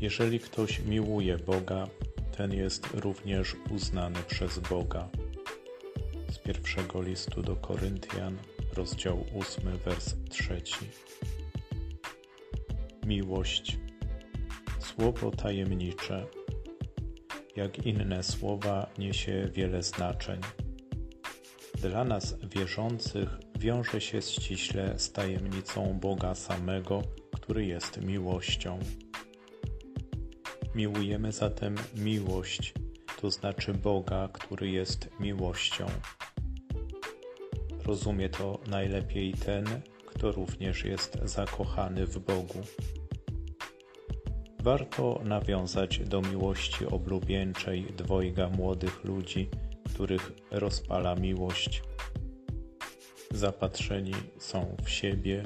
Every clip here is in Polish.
Jeżeli ktoś miłuje Boga, ten jest również uznany przez Boga. Z pierwszego listu do Koryntian, rozdział 8, wers 3. Miłość. Słowo tajemnicze. Jak inne słowa, niesie wiele znaczeń. Dla nas wierzących wiąże się ściśle z tajemnicą Boga samego, który jest miłością. Miłujemy zatem miłość, to znaczy Boga, który jest miłością. Rozumie to najlepiej ten, kto również jest zakochany w Bogu. Warto nawiązać do miłości oblubieńczej dwojga młodych ludzi, których rozpala miłość. Zapatrzeni są w siebie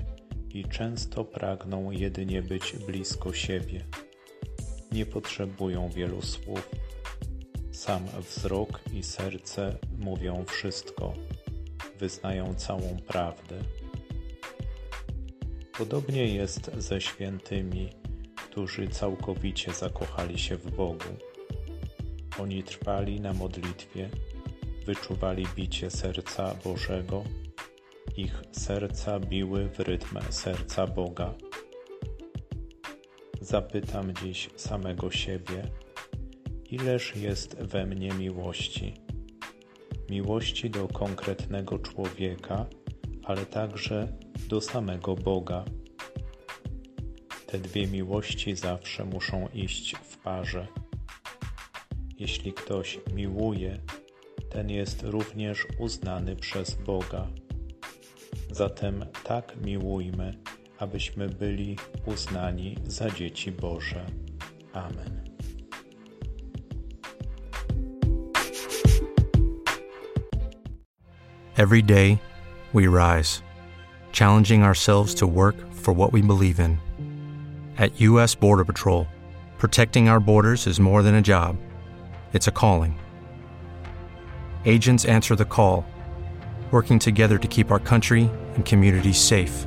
i często pragną jedynie być blisko siebie nie potrzebują wielu słów. Sam wzrok i serce mówią wszystko, wyznają całą prawdę. Podobnie jest ze świętymi, którzy całkowicie zakochali się w Bogu. Oni trwali na modlitwie, wyczuwali bicie serca Bożego, ich serca biły w rytm serca Boga. Zapytam dziś samego siebie, ileż jest we mnie miłości. Miłości do konkretnego człowieka, ale także do samego Boga. Te dwie miłości zawsze muszą iść w parze. Jeśli ktoś miłuje, ten jest również uznany przez Boga. Zatem tak miłujmy abyśmy byli uznani za dzieci Boże. Amen. Every day, we rise, challenging ourselves to work for what we believe in. At U.S. Border Patrol, protecting our borders is more than a job, it's a calling. Agents answer the call, working together to keep our country and communities safe.